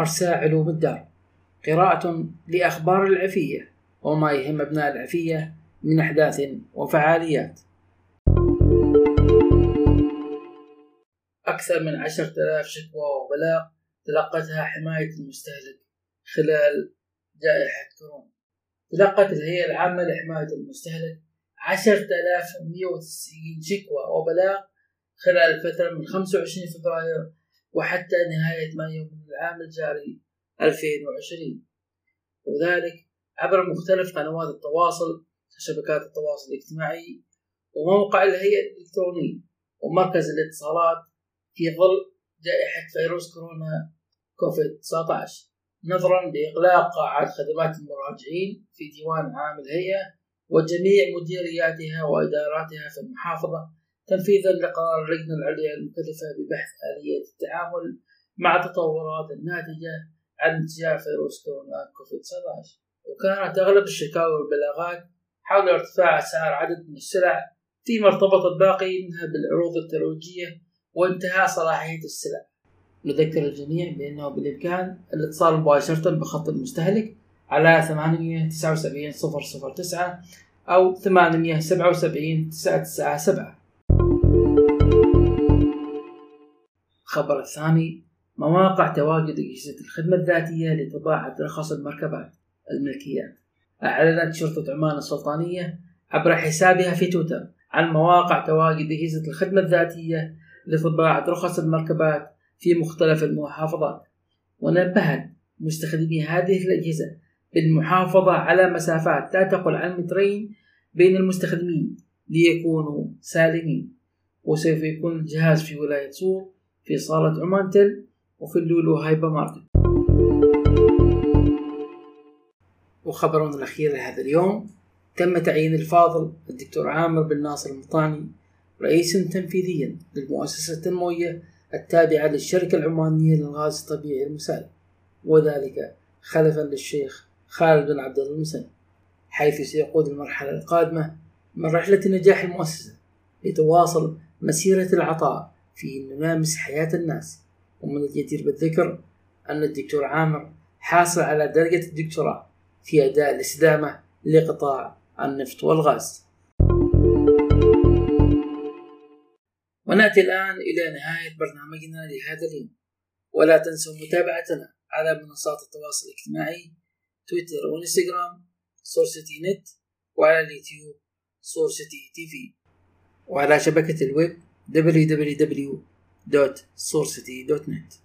مرسى علوم الدار قراءة لأخبار العفية وما يهم أبناء العفية من أحداث وفعاليات. أكثر من عشرة آلاف شكوى وبلاغ تلقتها حماية المستهلك خلال جائحة كورونا. تلقت الهيئة العامة لحماية المستهلك عشرة آلاف ومئة وتسعين شكوى وبلاغ خلال الفترة من خمسة وعشرين فبراير وحتى نهاية مايو من العام الجاري 2020 وذلك عبر مختلف قنوات التواصل كشبكات التواصل الاجتماعي وموقع الهيئة الإلكتروني ومركز الاتصالات في ظل جائحة فيروس كورونا كوفيد 19 نظرا لإغلاق قاعات خدمات المراجعين في ديوان عام الهيئة وجميع مديرياتها وإداراتها في المحافظة تنفيذا لقرار اللجنة العليا المكلفة ببحث آلية التعامل مع التطورات الناتجة عن انتشار فيروس كورونا كوفيد 19 وكانت أغلب الشكاوى والبلاغات حول ارتفاع أسعار عدد من السلع فيما ارتبط الباقي منها بالعروض الترويجية وانتهاء صلاحية السلع. نذكر الجميع بأنه بالإمكان الاتصال مباشرة بخط المستهلك على 879 009 أو 877 997 الخبر الثاني مواقع تواجد أجهزة الخدمة الذاتية لطباعة رخص المركبات الملكيات أعلنت شرطة عمان السلطانية عبر حسابها في تويتر عن مواقع تواجد أجهزة الخدمة الذاتية لطباعة رخص المركبات في مختلف المحافظات. ونبهت مستخدمي هذه الأجهزة بالمحافظة على مسافات لا تقل عن مترين بين المستخدمين ليكونوا سالمين وسوف يكون الجهاز في ولاية صور في صالة عمان تل وفي اللولو هايبر ماركت وخبرنا الأخير لهذا اليوم تم تعيين الفاضل الدكتور عامر بن ناصر المطاني رئيسا تنفيذيا للمؤسسة التنموية التابعة للشركة العمانية للغاز الطبيعي المسال وذلك خلفا للشيخ خالد بن عبد الله المسن حيث سيقود المرحلة القادمة من رحلة نجاح المؤسسة لتواصل مسيرة العطاء في ملامس حياة الناس. ومن الجدير بالذكر أن الدكتور عامر حاصل على درجة الدكتوراه في أداء الاستدامة لقطاع النفط والغاز. ونأتي الآن إلى نهاية برنامجنا لهذا اليوم. ولا تنسوا متابعتنا على منصات التواصل الاجتماعي تويتر وإنستغرام Sourcity net وعلى اليوتيوب Sourcity TV. وعلى شبكة الويب www.sourcity.net